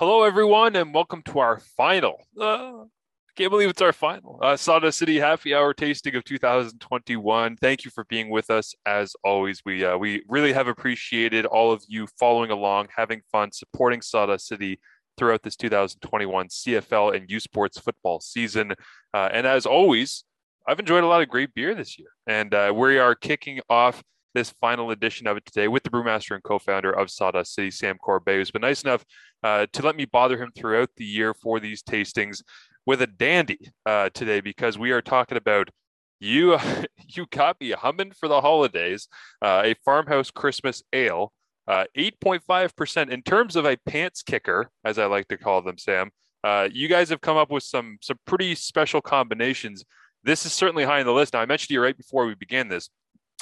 Hello, everyone, and welcome to our final. Uh, can't believe it's our final uh, Sawdust City Happy Hour tasting of 2021. Thank you for being with us. As always, we uh, we really have appreciated all of you following along, having fun, supporting Sawdust City throughout this 2021 CFL and U Sports football season. Uh, and as always, I've enjoyed a lot of great beer this year, and uh, we are kicking off this final edition of it today with the brewmaster and co-founder of Sawdust City, Sam Corbeil, who's been nice enough uh, to let me bother him throughout the year for these tastings with a dandy uh, today because we are talking about you. you got me humming for the holidays, uh, a farmhouse Christmas ale, uh, eight point five percent in terms of a pants kicker, as I like to call them, Sam. Uh, you guys have come up with some some pretty special combinations. This is certainly high on the list. Now, I mentioned to you right before we began this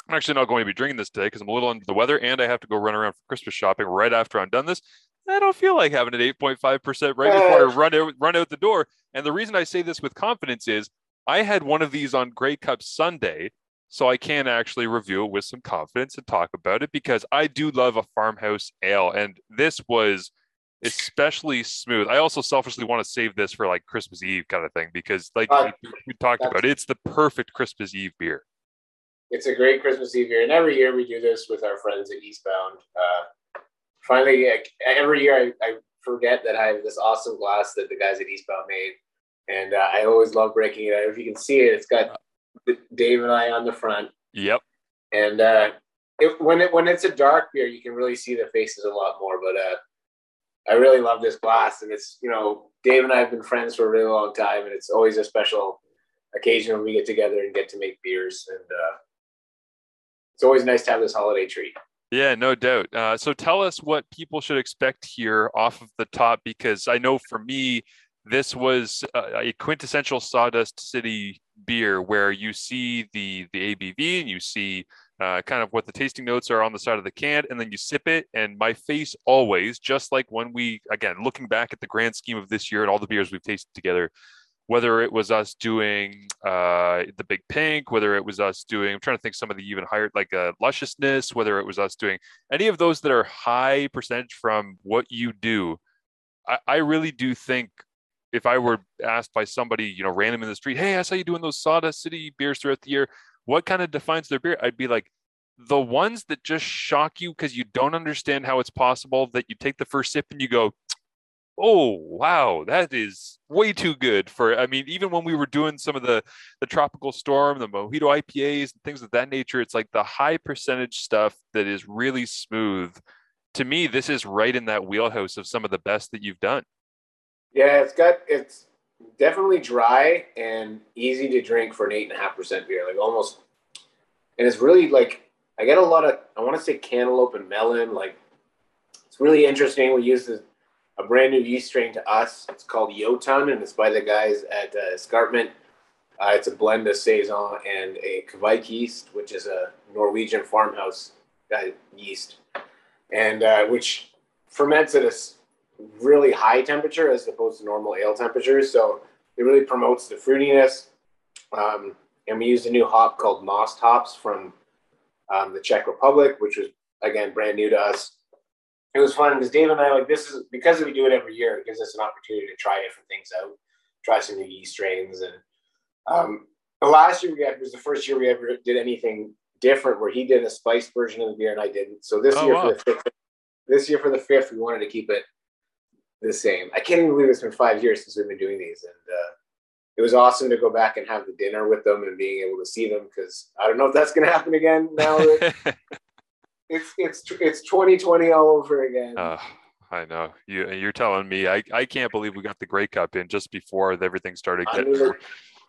I'm actually not going to be drinking this today because I'm a little under the weather and I have to go run around for Christmas shopping right after I'm done this. I don't feel like having an 8.5% right before I run out, run out the door. And the reason I say this with confidence is I had one of these on Grey Cup Sunday, so I can actually review it with some confidence and talk about it because I do love a farmhouse ale. And this was especially smooth. I also selfishly want to save this for like Christmas Eve kind of thing because, like uh, we talked about, it's the perfect Christmas Eve beer it's a great Christmas Eve here, and every year we do this with our friends at Eastbound. Uh, finally, every year I, I, forget that I have this awesome glass that the guys at Eastbound made, and uh, I always love breaking it out. If you can see it, it's got Dave and I on the front. Yep. And uh, it, when it when it's a dark beer, you can really see the faces a lot more. But uh, I really love this glass, and it's you know Dave and I have been friends for a really long time, and it's always a special occasion when we get together and get to make beers and. It's always nice to have this holiday treat. Yeah, no doubt. Uh, so tell us what people should expect here off of the top, because I know for me, this was a quintessential Sawdust City beer where you see the the ABV and you see uh, kind of what the tasting notes are on the side of the can, and then you sip it. And my face always, just like when we, again, looking back at the grand scheme of this year and all the beers we've tasted together, whether it was us doing uh, the big pink, whether it was us doing, I'm trying to think some of the even higher, like uh, lusciousness, whether it was us doing any of those that are high percentage from what you do. I, I really do think if I were asked by somebody, you know, random in the street, hey, I saw you doing those Sawdust City beers throughout the year. What kind of defines their beer? I'd be like, the ones that just shock you because you don't understand how it's possible that you take the first sip and you go, oh wow. That is way too good for i mean even when we were doing some of the the tropical storm the mojito ipas and things of that nature it's like the high percentage stuff that is really smooth. To me this is right in that wheelhouse of some of the best that you've done. Yeah it's got it's definitely dry and easy to drink for an eight and a half percent beer like almost and it's really like i get a lot of i want to say cantaloupe and melon like it's really interesting. We use this a brand new yeast strain to us. It's called Jotun, and it's by the guys at uh, Escarpment. Uh, it's a blend of saison and a Kveik yeast, which is a Norwegian farmhouse uh, yeast, and uh, which ferments at a really high temperature as opposed to normal ale temperatures. So it really promotes the fruitiness. Um, and we used a new hop called Most hops from um, the Czech Republic, which was again brand new to us it was fun because Dave and I like this is because we do it every year. It gives us an opportunity to try different things out, try some new yeast strains, and um, the last year we had was the first year we ever did anything different where he did a spiced version of the beer and I didn't. So this oh, year wow. for the fifth, this year for the fifth, we wanted to keep it the same. I can't even believe it's been five years since we've been doing these, and uh, it was awesome to go back and have the dinner with them and being able to see them because I don't know if that's going to happen again now. it's it's it's 2020 all over again. Uh, I know you. You're telling me. I I can't believe we got the Grey Cup in just before everything started getting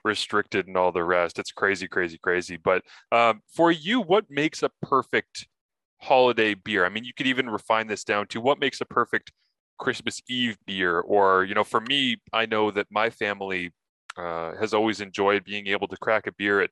restricted and all the rest. It's crazy, crazy, crazy. But um, for you, what makes a perfect holiday beer? I mean, you could even refine this down to what makes a perfect Christmas Eve beer, or you know, for me, I know that my family uh, has always enjoyed being able to crack a beer at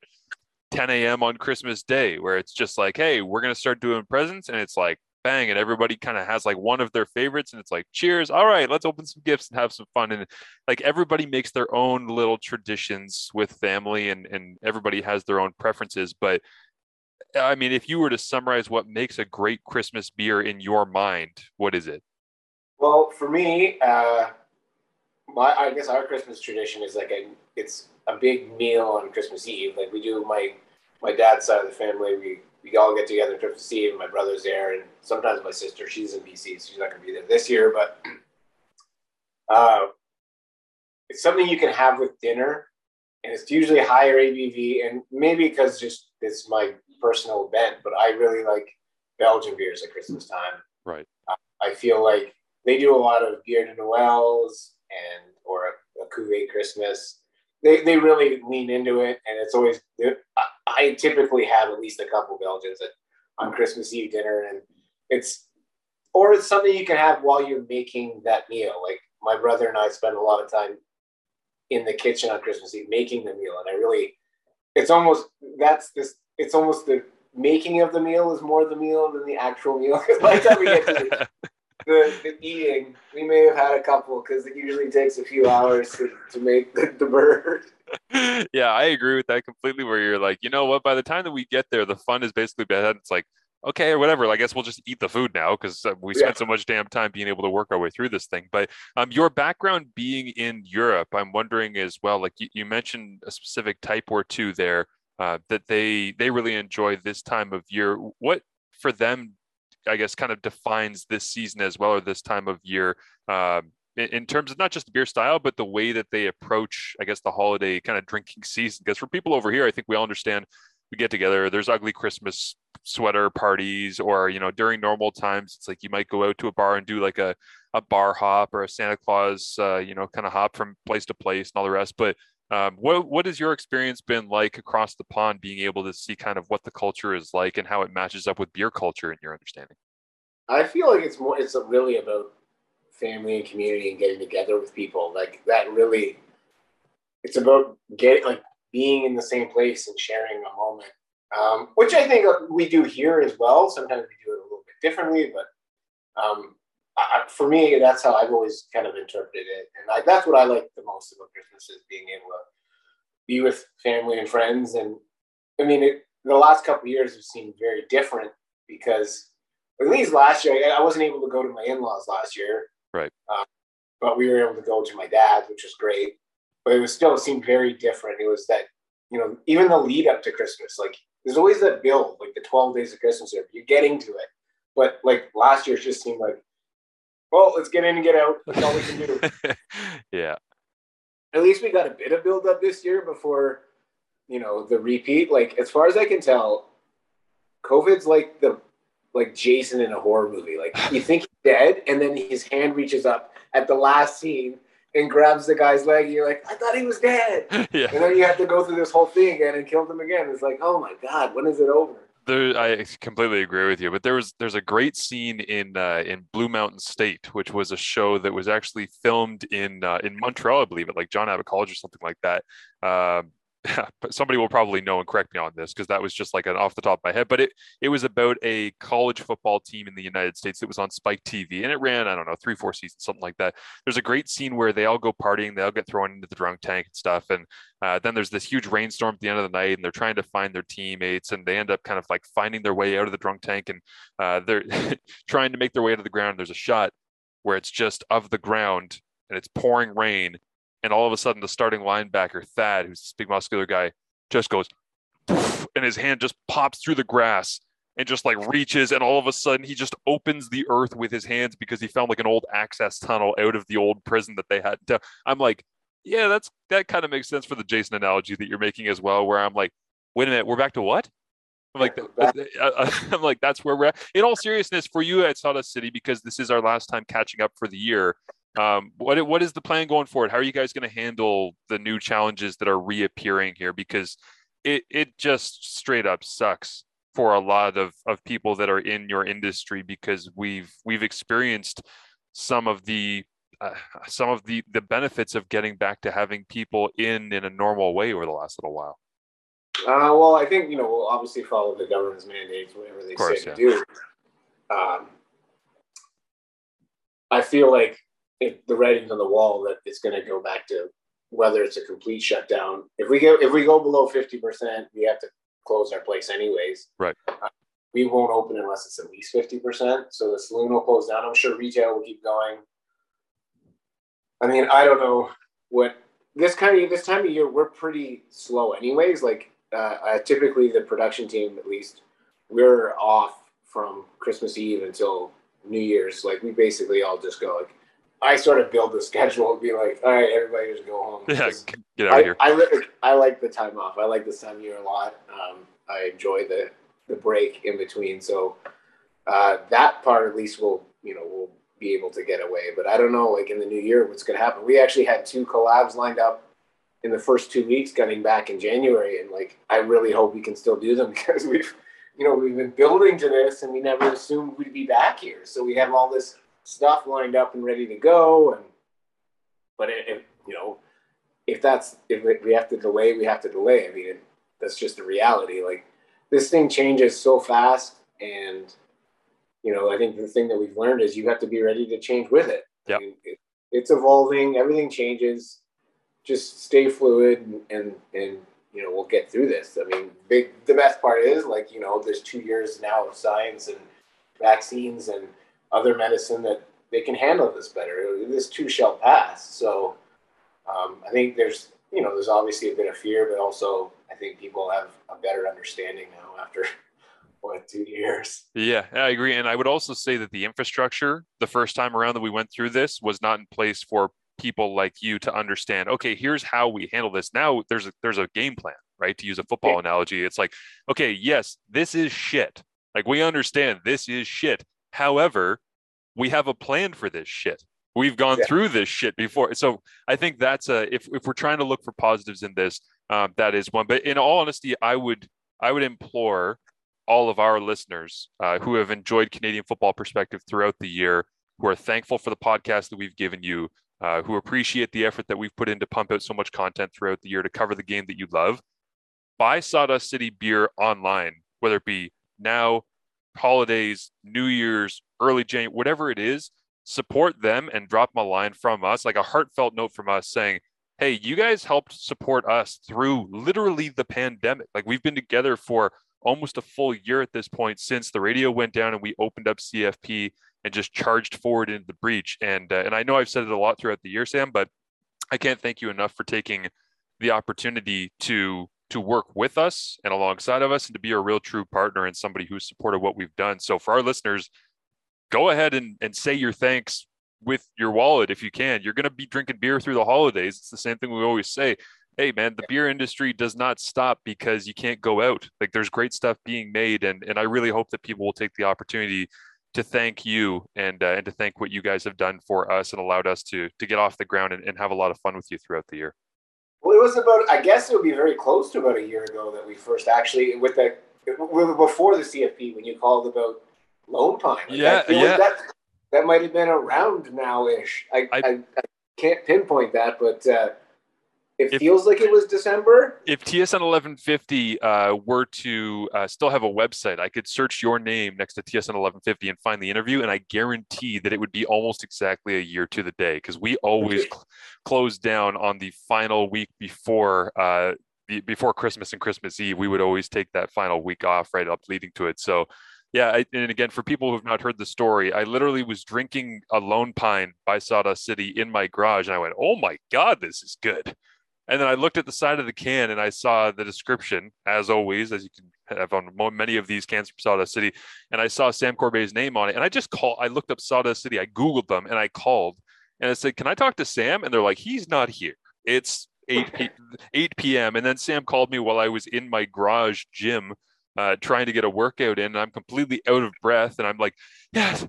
10 a.m. on Christmas Day, where it's just like, hey, we're gonna start doing presents, and it's like bang, and everybody kind of has like one of their favorites, and it's like, cheers, all right, let's open some gifts and have some fun, and like everybody makes their own little traditions with family, and and everybody has their own preferences, but. I mean, if you were to summarize what makes a great Christmas beer in your mind, what is it? Well, for me, uh, my I guess our Christmas tradition is like a it's a big meal on Christmas Eve. Like we do my my dad's side of the family. We we all get together Christmas Eve. And my brother's there, and sometimes my sister. She's in BC, so she's not going to be there this year. But uh, it's something you can have with dinner, and it's usually higher ABV. And maybe because just it's my personal bent, but I really like Belgian beers at Christmas time. Right. I feel like they do a lot of beer de Noëls and or a, a cuvée Christmas. They, they really lean into it, and it's always. I, typically have at least a couple Belgians at, on Christmas Eve dinner, and it's or it's something you can have while you're making that meal. Like my brother and I spend a lot of time in the kitchen on Christmas Eve making the meal, and I really, it's almost that's this. It's almost the making of the meal is more the meal than the actual meal. By the time we get to the, the, the, eating, we may have had a couple because it usually takes a few hours to, to make the, the bird. yeah, I agree with that completely. Where you're like, you know what? By the time that we get there, the fun is basically bad. It's like, okay, or whatever. I guess we'll just eat the food now because uh, we spent yeah. so much damn time being able to work our way through this thing. But um, your background being in Europe, I'm wondering as well. Like you, you mentioned a specific type or two there uh, that they they really enjoy this time of year. What for them, I guess, kind of defines this season as well, or this time of year. Um, in, in terms of not just the beer style, but the way that they approach, I guess, the holiday kind of drinking season. Because for people over here, I think we all understand we get together. There's ugly Christmas sweater parties, or you know, during normal times, it's like you might go out to a bar and do like a a bar hop or a Santa Claus, uh, you know, kind of hop from place to place and all the rest. But um, what what has your experience been like across the pond, being able to see kind of what the culture is like and how it matches up with beer culture in your understanding? I feel like it's more. It's really about family and community and getting together with people. Like that really. It's about getting like being in the same place and sharing a moment, um, which I think we do here as well. Sometimes we do it a little bit differently, but um, I, for me, that's how I've always kind of interpreted it, and I, that's what I like the most about Christmas is being able to be with family and friends. And I mean, it, the last couple years have seemed very different because at least last year I wasn't able to go to my in-laws last year, right? Uh, but we were able to go to my dad's, which was great. But it was still it seemed very different. It was that you know even the lead up to Christmas, like there's always that build, like the 12 days of Christmas. You're getting to it, but like last year, it just seemed like well, let's get in and get out. That's all we can do. yeah. At least we got a bit of build up this year before, you know, the repeat. Like as far as I can tell, COVID's like the like Jason in a horror movie. Like you think he's dead, and then his hand reaches up at the last scene and grabs the guy's leg. And you're like, I thought he was dead. Yeah. And then you have to go through this whole thing again and kill him again. It's like, oh my god, when is it over? There i completely agree with you but there was there's a great scene in uh, in blue mountain state which was a show that was actually filmed in uh, in montreal i believe it like john abbott college or something like that. Um, somebody will probably know and correct me on this because that was just like an off the top of my head. But it it was about a college football team in the United States that was on Spike TV, and it ran I don't know three four seasons something like that. There's a great scene where they all go partying, they all get thrown into the drunk tank and stuff, and uh, then there's this huge rainstorm at the end of the night, and they're trying to find their teammates, and they end up kind of like finding their way out of the drunk tank, and uh, they're trying to make their way to the ground. There's a shot where it's just of the ground and it's pouring rain and all of a sudden the starting linebacker Thad, who's this big muscular guy, just goes, and his hand just pops through the grass and just like reaches, and all of a sudden he just opens the earth with his hands because he found like an old access tunnel out of the old prison that they had. To, I'm like, yeah, that's that kind of makes sense for the Jason analogy that you're making as well. Where I'm like, wait a minute, we're back to what? I'm like, I'm like, that's where we're at. In all seriousness, for you at Sawdust City, because this is our last time catching up for the year, um, what what is the plan going forward? How are you guys going to handle the new challenges that are reappearing here? Because it it just straight up sucks for a lot of of people that are in your industry because we've we've experienced some of the uh, some of the the benefits of getting back to having people in in a normal way over the last little while. Uh, well, I think you know we'll obviously follow the government's mandates, whatever they course, say to do. Um, I feel like if the writing's on the wall that it's going to go back to whether it's a complete shutdown. If we go if we go below fifty percent, we have to close our place anyways. Right. Uh, we won't open unless it's at least 50%. So the saloon will close down. I'm sure retail will keep going. I mean, I don't know what this kind of this time of year we're pretty slow anyways. Like uh, uh, typically the production team at least we're off from Christmas Eve until New Year's. Like we basically all just go like I sort of build the schedule and be like, all right, everybody just go home. Yeah, get out I, of here. I, I like the time off. I like this time of year a lot. Um, I enjoy the the break in between. So uh, that part at least will you know will be able to get away. But I don't know, like in the new year, what's going to happen. We actually had two collabs lined up in the first two weeks, getting back in January, and like I really hope we can still do them because we've you know we've been building to this, and we never assumed we'd be back here. So we have all this stuff lined up and ready to go, and but if you know if that's if we have to delay, we have to delay. I mean, it, that's just the reality. Like this thing changes so fast and you know i think the thing that we've learned is you have to be ready to change with it, yep. I mean, it it's evolving everything changes just stay fluid and, and and you know we'll get through this i mean big the best part is like you know there's two years now of science and vaccines and other medicine that they can handle this better this too shall pass so um, i think there's you know there's obviously a bit of fear but also i think people have a better understanding now after what two years Yeah, I agree. And I would also say that the infrastructure the first time around that we went through this was not in place for people like you to understand, okay, here's how we handle this. Now there's a there's a game plan, right? To use a football Yeah. analogy. It's like, okay, yes, this is shit. Like we understand this is shit. However, we have a plan for this shit. We've gone Yeah. through this shit before. So I think that's a if if we're trying to look for positives in this, um, that is one. But in all honesty, I would I would implore all of our listeners uh, who have enjoyed Canadian football perspective throughout the year, who are thankful for the podcast that we've given you, uh, who appreciate the effort that we've put in to pump out so much content throughout the year to cover the game that you love. Buy Sawdust City beer online, whether it be now, holidays, New Year's, early January, whatever it is. Support them and drop them a line from us, like a heartfelt note from us saying, hey, you guys helped support us through literally the pandemic. Like we've been together for almost a full year at this point since the radio went down and we opened up CFP and just charged forward into the breach. And uh, and I know I've said it a lot throughout the year, Sam, but I can't thank you enough for taking the opportunity to to work with us and alongside of us and to be a real true partner and somebody who's supported what we've done. So for our listeners, go ahead and, and say your thanks with your wallet if you can. You're going to be drinking beer through the holidays. It's the same thing we always say. Hey man, the beer industry does not stop because you can't go out. Like there's great stuff being made, and and I really hope that people will take the opportunity to thank you and uh, and to thank what you guys have done for us and allowed us to to get off the ground and, and have a lot of fun with you throughout the year. Well, it was about. I guess it would be very close to about a year ago that we first actually with the before the CFP when you called about Lone Pine. Like, Yeah, yeah. That that might have been around now ish. I, I- I, I can't pinpoint that, but uh, it If- feels like it was December. If TSN 1150 uh, were to uh, still have a website, I could search your name next to TSN 1150 and find the interview, and I guarantee that it would be almost exactly a year to the day because we always cl- close down on the final week before uh, the, before Christmas and Christmas Eve. We would always take that final week off right up leading to it. So. Yeah, I, and again, for people who have not heard the story, I literally was drinking a Lone Pine by Sawdust City in my garage, and I went, "Oh my god, this is good!" And then I looked at the side of the can and I saw the description, as always, as you can have on many of these cans from Sawdust City. And I saw Sam Corbeil's name on it. And I just called, I looked up Sawdust City, I Googled them and I called and I said, Can I talk to Sam? And they're like, He's not here. It's 8, p- 8 p.m. And then Sam called me while I was in my garage gym uh, trying to get a workout in. And I'm completely out of breath. And I'm like, Yes,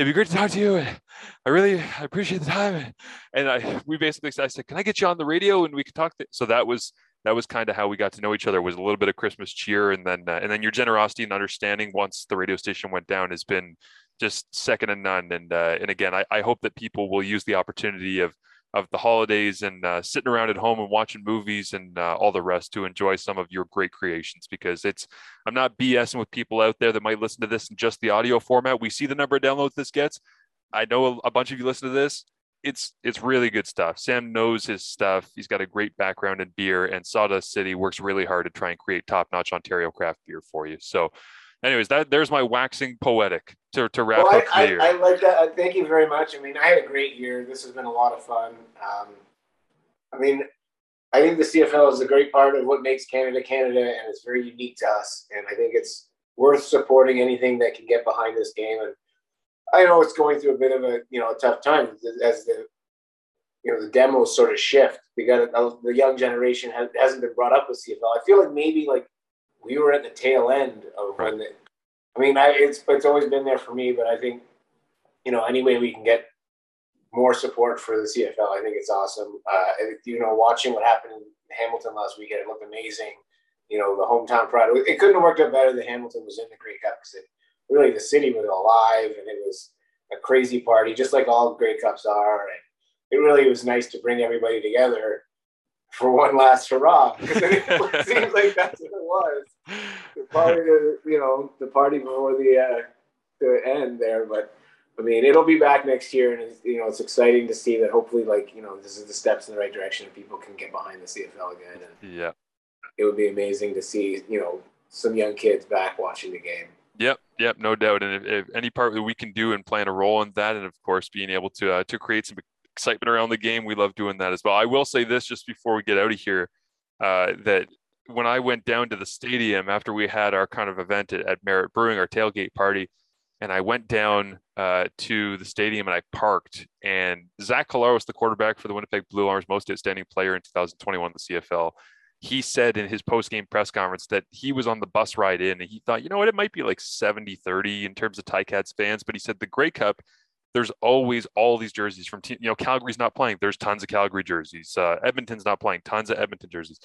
it'd be great to talk to you. And I really I appreciate the time and I we basically I said, "Can I get you on the radio and we could talk?" To-? So that was that was kind of how we got to know each other. Was a little bit of Christmas cheer, and then uh, and then your generosity and understanding once the radio station went down has been just second to none. And uh, and again, I, I hope that people will use the opportunity of of the holidays and uh, sitting around at home and watching movies and uh, all the rest to enjoy some of your great creations because it's I'm not BSing with people out there that might listen to this in just the audio format. We see the number of downloads this gets. I know a, bunch of you listen to this. It's it's really good stuff. Sam knows his stuff. He's got a great background in beer, and Sawdust City works really hard to try and create top-notch Ontario craft beer for you. So, anyways, that there's my waxing poetic to, to wrap well, up I, the year. I, I like that. Uh, Thank you very much. I mean, I had a great year. This has been a lot of fun. Um, I mean, I think the CFL is a great part of what makes Canada Canada, and it's very unique to us. And I think it's worth supporting anything that can get behind this game. And I know it's going through a bit of a you know a tough time as the you know the demos sort of shift. We got a, the young generation has, hasn't been brought up with CFL. I feel like maybe like we were at the tail end of Right. when the. I mean, I, it's it's always been there for me, but I think you know any way we can get more support for the CFL, I think it's awesome. Uh, you know, watching what happened in Hamilton last weekend, it looked amazing. You know, the hometown pride. It couldn't have worked out better that Hamilton was in the Grey Cup because really the city was alive and it was a crazy party, just like all Grey Cups are. And it really was nice to bring everybody together for one last hurrah. Because it seems like that's what it was. The party, you know, the party before the uh, the end there. But I mean, it'll be back next year, and it's, you know, it's exciting to see that. Hopefully, like you know, this is the steps in the right direction, and people can get behind the CFL again. And yeah. it would be amazing to see, you know, some young kids back watching the game. Yep, yep, no doubt. And if, if any part that we can do and playing a role in that, and of course being able to uh, to create some excitement around the game, we love doing that as well. I will say this just before we get out of here, uh, that when I went down to the stadium after we had our kind of event at, at Merit Brewing, our tailgate party, and I went down uh, to the stadium and I parked, and Zach Collaros, the quarterback for the Winnipeg Blue Bombers, most outstanding player in 2021 the CFL, he said in his post-game press conference that he was on the bus ride in and he thought, you know what, it might be like 70-30 in terms of Ticats fans, but he said the Grey Cup, there's always all these jerseys from team, you know, Calgary's not playing. There's tons of Calgary jerseys. Uh, Edmonton's not playing, tons of Edmonton jerseys.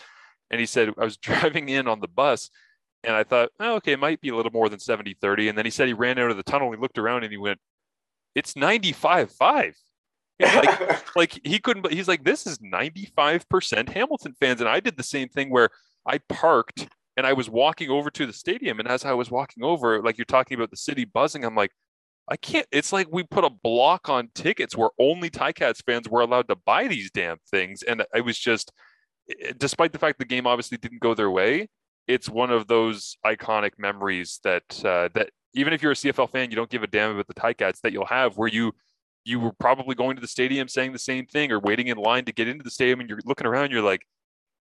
And he said, I was driving in on the bus and I thought, oh, okay, it might be a little more than 70-30. And then he said he ran out of the tunnel, he looked around and he went, it's 95-5. like, like he couldn't but he's like this is 95% hamilton fans and i did the same thing where i parked and i was walking over to the stadium and as i was walking over like you're talking about the city buzzing i'm like i can't it's like we put a block on tickets where only ticats fans were allowed to buy these damn things and i was just despite the fact the game obviously didn't go their way it's one of those iconic memories that uh, that even if you're a cfl fan you don't give a damn about the ticats that you'll have where you you were probably going to the stadium saying the same thing or waiting in line to get into the stadium and you're looking around you're like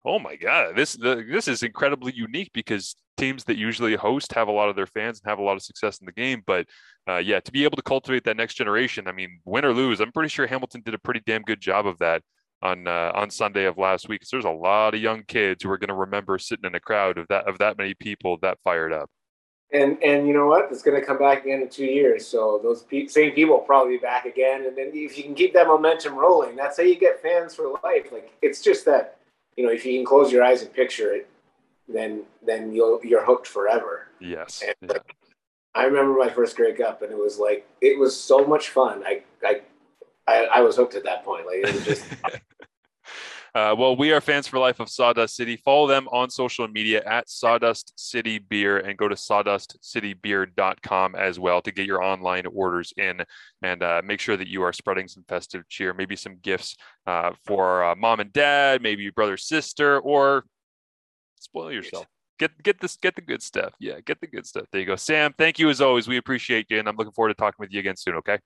oh my god this the, this is incredibly unique because teams that usually host have a lot of their fans and have a lot of success in the game but uh, yeah to be able to cultivate that next generation i mean win or lose i'm pretty sure hamilton did a pretty damn good job of that on uh, on sunday of last week there's a lot of young kids who are going to remember sitting in a crowd of that of that many people that fired up And and you know what? It's going to come back again in two years. So those pe- same people will probably be back again. And then if you can keep that momentum rolling, that's how you get fans for life. Like it's just that you know if you can close your eyes and picture it, then then you'll you're hooked forever. yes And yeah. like, I remember my first Grey Cup, and it was like it was so much fun. I I I, I was hooked at that point. Like it was just Uh, well, we are fans for life of Sawdust City. Follow them on social media at Sawdust City Beer and go to sawdustcitybeer.com as well to get your online orders in and uh, make sure that you are spreading some festive cheer, maybe some gifts uh, for uh, mom and dad, maybe brother, sister, or spoil yourself. Get get this get the good stuff. Yeah, get the good stuff. There you go. Sam, thank you as always. We appreciate you and I'm looking forward to talking with you again soon, okay?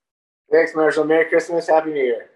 thanks, Marshall. Merry Christmas, Happy New Year.